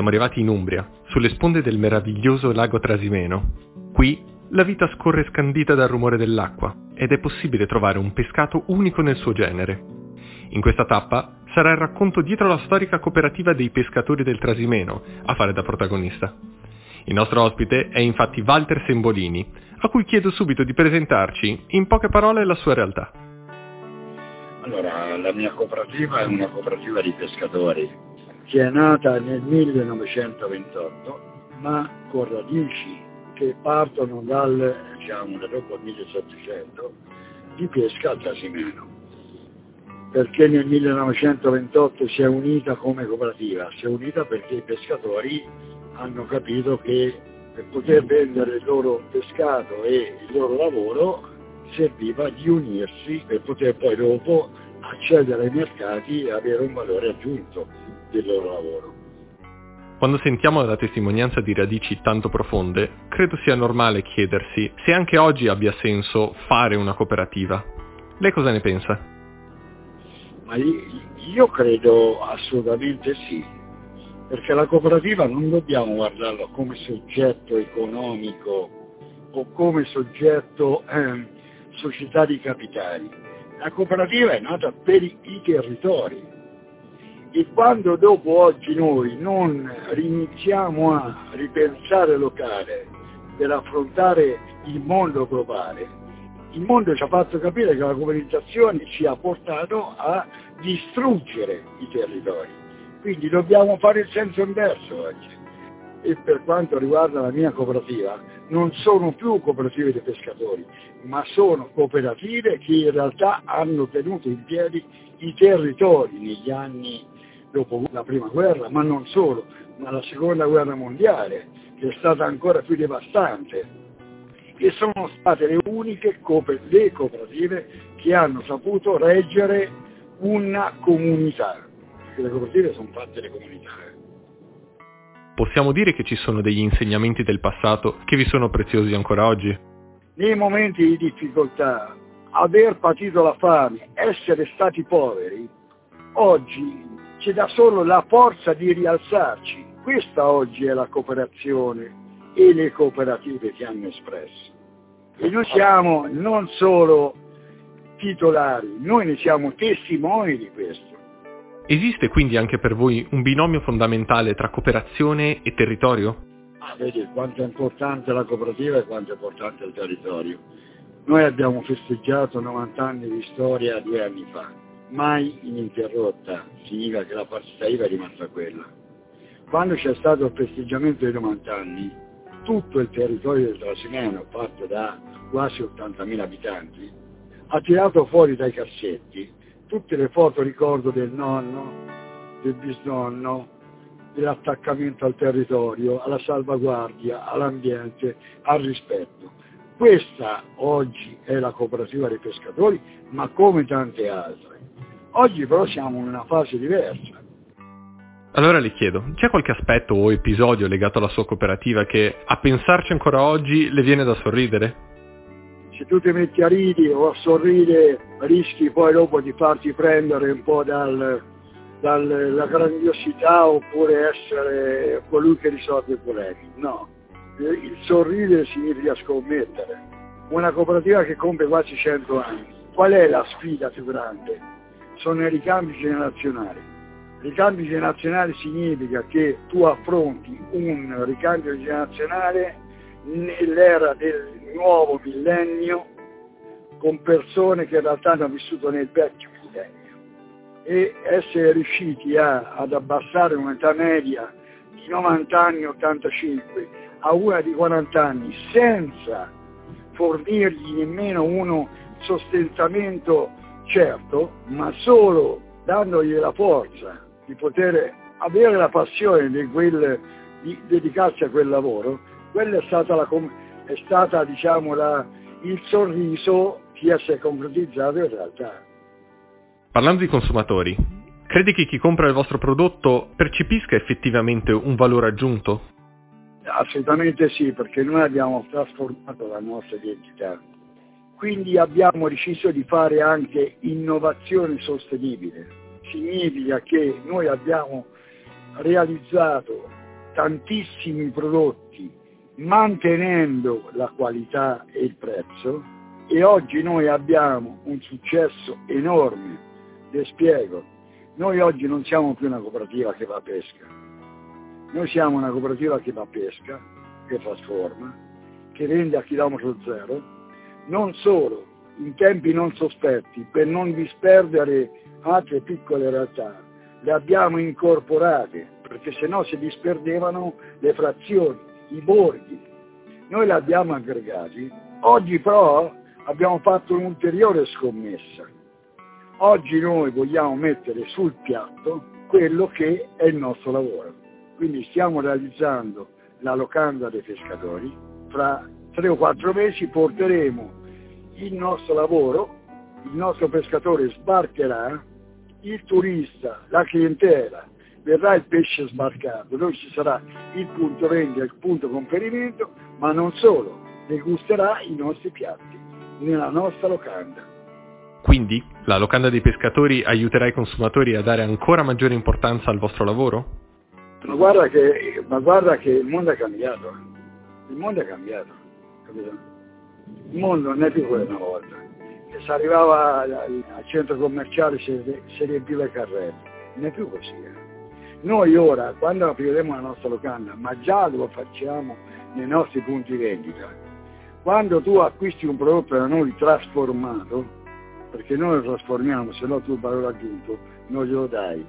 siamo arrivati in Umbria, sulle sponde del meraviglioso lago Trasimeno. Qui la vita scorre scandita dal rumore dell'acqua ed è possibile trovare un pescato unico nel suo genere. In questa tappa sarà il racconto dietro la storica cooperativa dei pescatori del Trasimeno a fare da protagonista. Il nostro ospite è infatti Walter Sembolini, a cui chiedo subito di presentarci in poche parole la sua realtà. Allora, la mia cooperativa è una cooperativa di pescatori che è nata nel 1928, ma con radici che partono dal, diciamo, da dopo il 1700 di pesca al Trasimeno. Perché nel 1928 si è unita come cooperativa? Si è unita perché i pescatori hanno capito che per poter vendere il loro pescato e il loro lavoro serviva di unirsi per poter poi dopo accedere ai mercati e avere un valore aggiunto del loro lavoro. Quando sentiamo la testimonianza di radici tanto profonde, credo sia normale chiedersi se anche oggi abbia senso fare una cooperativa. Lei cosa ne pensa? Ma io credo assolutamente sì, perché la cooperativa non dobbiamo guardarla come soggetto economico o come soggetto eh, società di capitali. La cooperativa è nata per i territori, e quando dopo oggi noi non riniziamo a ripensare locale per affrontare il mondo globale, il mondo ci ha fatto capire che la globalizzazione ci ha portato a distruggere i territori. Quindi dobbiamo fare il senso inverso oggi. E per quanto riguarda la mia cooperativa, non sono più cooperative di pescatori, ma sono cooperative che in realtà hanno tenuto in piedi i territori negli anni dopo la prima guerra, ma non solo, ma la seconda guerra mondiale, che è stata ancora più devastante. E sono state le uniche le cooperative che hanno saputo reggere una comunità, perché le cooperative sono fatte le comunità. Eh. Possiamo dire che ci sono degli insegnamenti del passato che vi sono preziosi ancora oggi? Nei momenti di difficoltà, aver patito la fame, essere stati poveri, oggi ci dà solo la forza di rialzarci. Questa oggi è la cooperazione e le cooperative che hanno espresso. E noi siamo non solo titolari, noi ne siamo testimoni di questo. Esiste quindi anche per voi un binomio fondamentale tra cooperazione e territorio? Ah, vedi quanto è importante la cooperativa e quanto è importante il territorio. Noi abbiamo festeggiato 90 anni di storia due anni fa mai ininterrotta, significa che la partita IVA è rimasta quella. Quando c'è stato il festeggiamento dei 90 anni, tutto il territorio del Trasimeno, fatto da quasi 80.000 abitanti, ha tirato fuori dai cassetti tutte le foto ricordo del nonno, del bisnonno, dell'attaccamento al territorio, alla salvaguardia, all'ambiente, al rispetto. Questa oggi è la cooperativa dei pescatori, ma come tante altre. Oggi però siamo in una fase diversa. Allora le chiedo, c'è qualche aspetto o episodio legato alla sua cooperativa che a pensarci ancora oggi le viene da sorridere? Se tu ti metti a ridere o a sorridere rischi poi dopo di farti prendere un po' dal, dalla grandiosità oppure essere colui che risolve i problemi. No, il sorridere significa scommettere. Una cooperativa che compie quasi 100 anni, qual è la sfida più grande? Sono i ricambi generazionali. Ricambio generazionale significa che tu affronti un ricambio generazionale nell'era del nuovo millennio con persone che in realtà hanno vissuto nel vecchio millennio e essere riusciti a, ad abbassare un'età media di 90 anni, 85 a una di 40 anni senza fornirgli nemmeno uno sostentamento certo, ma solo dandogli la forza di poter avere la passione di, quel, di dedicarsi a quel lavoro, quella è stata, la, è stata diciamo, la, il sorriso che si è concretizzato in realtà. Parlando di consumatori, credi che chi compra il vostro prodotto percepisca effettivamente un valore aggiunto? Assolutamente sì, perché noi abbiamo trasformato la nostra identità quindi abbiamo deciso di fare anche innovazione sostenibile. Significa che noi abbiamo realizzato tantissimi prodotti mantenendo la qualità e il prezzo e oggi noi abbiamo un successo enorme. Le spiego, noi oggi non siamo più una cooperativa che va a pesca, noi siamo una cooperativa che va a pesca, che trasforma, che vende a chilometro zero, non solo in tempi non sospetti per non disperdere altre piccole realtà, le abbiamo incorporate perché se no si disperdevano le frazioni, i borghi. Noi le abbiamo aggregati. Oggi però abbiamo fatto un'ulteriore scommessa. Oggi noi vogliamo mettere sul piatto quello che è il nostro lavoro. Quindi stiamo realizzando la locanda dei pescatori. Fra tre o quattro mesi porteremo il nostro lavoro, il nostro pescatore sbarcherà, il turista, la clientela, verrà il pesce sbarcato, dove ci sarà il punto vendita, il punto conferimento, ma non solo, degusterà i nostri piatti nella nostra locanda. Quindi la locanda dei pescatori aiuterà i consumatori a dare ancora maggiore importanza al vostro lavoro? Ma guarda che, ma guarda che il mondo è cambiato, il mondo è cambiato, capito? Il mondo non è più quello una volta. Si arrivava al centro commerciale e si riempiva il carrello, non è più così. Eh. Noi ora, quando apriremo la nostra locanda, ma già lo facciamo nei nostri punti vendita, quando tu acquisti un prodotto da noi trasformato, perché noi lo trasformiamo, se no tu il valore aggiunto non glielo dai,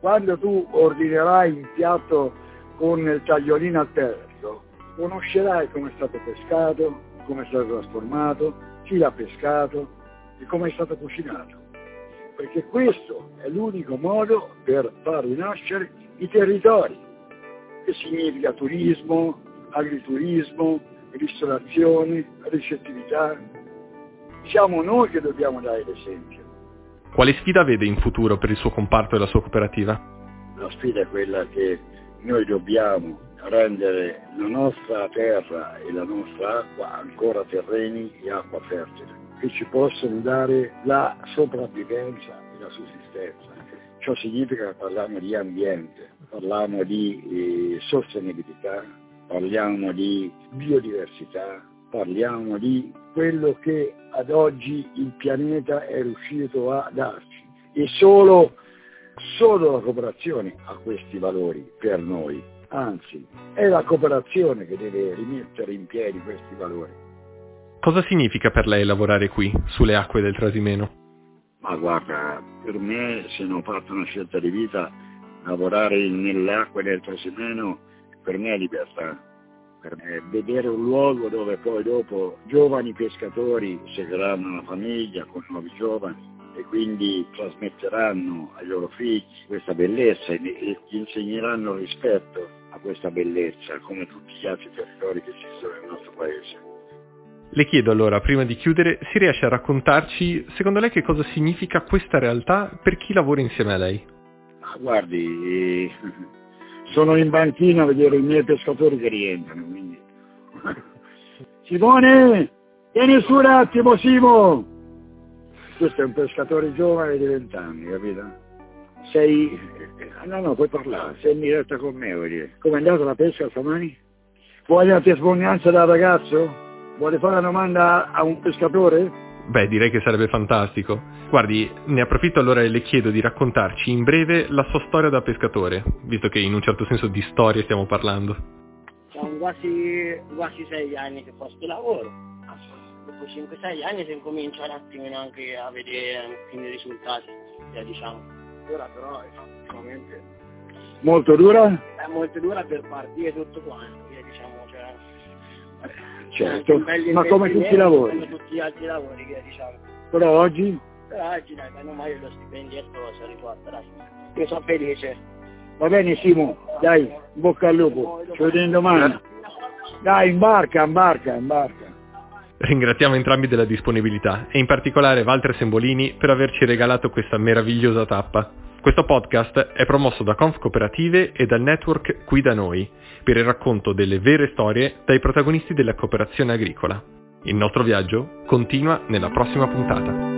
quando tu ordinerai il piatto con il tagliolino aperto, conoscerai come è stato pescato, come è stato trasformato, chi l'ha pescato e come è stato cucinato. Perché questo è l'unico modo per far rinascere i territori, che significa turismo, agriturismo, ristorazione, ricettività. Siamo noi che dobbiamo dare l'esempio. Quale sfida vede in futuro per il suo comparto e la sua cooperativa? La sfida è quella che noi dobbiamo rendere la nostra terra e la nostra acqua ancora terreni e acqua fertile, che ci possono dare la sopravvivenza e la sussistenza. Ciò significa che parliamo di ambiente, parliamo di eh, sostenibilità, parliamo di biodiversità, parliamo di quello che ad oggi il pianeta è riuscito a darci e solo, solo la cooperazione ha questi valori per noi, anzi è la cooperazione che deve rimettere in piedi questi valori. Cosa significa per lei lavorare qui, sulle acque del Trasimeno? Ma guarda, per me se non ho fatto una scelta di vita, lavorare nelle acque del Trasimeno per me è libertà per me, vedere un luogo dove poi dopo giovani pescatori seguiranno una famiglia con nuovi giovani e quindi trasmetteranno ai loro figli questa bellezza e gli insegneranno rispetto questa bellezza come tutti gli altri territori che esistono nel nostro paese. Le chiedo allora, prima di chiudere, si riesce a raccontarci, secondo lei, che cosa significa questa realtà per chi lavora insieme a lei? Guardi, sono in banchina a vedere i miei pescatori che rientrano, quindi... Simone, vieni su un attimo, Simo! Questo è un pescatore giovane di 20 anni, capito? Sei... Eh, no, no, puoi parlare, sei in diretta con me, vuoi dire. Come è andata la pesca stamani? Vuoi la testimonianza dal ragazzo? Vuole fare una domanda a un pescatore? Beh, direi che sarebbe fantastico. Guardi, ne approfitto allora e le chiedo di raccontarci in breve la sua storia da pescatore, visto che in un certo senso di storia stiamo parlando. Sono quasi, quasi sei anni che faccio lavoro. Dopo 5-6 anni si incomincia un attimino anche a vedere i risultati, diciamo. Ora però effettivamente... Molto dura? È molto dura per partire tutto quanto, diciamo, cioè certo, ma come tutti i lavori. Come tutti gli altri lavori che diciamo. Però oggi? Però oggi dai, meno male lo stipendietto si riporta, dai. Io sono felice. Va bene Simo, dai, bocca al lupo, ci vediamo domani. Dai, imbarca, imbarca, imbarca. Ringraziamo entrambi della disponibilità e in particolare Walter Sembolini per averci regalato questa meravigliosa tappa. Questo podcast è promosso da Conf Cooperative e dal network Qui da Noi, per il racconto delle vere storie dai protagonisti della cooperazione agricola. Il nostro viaggio continua nella prossima puntata.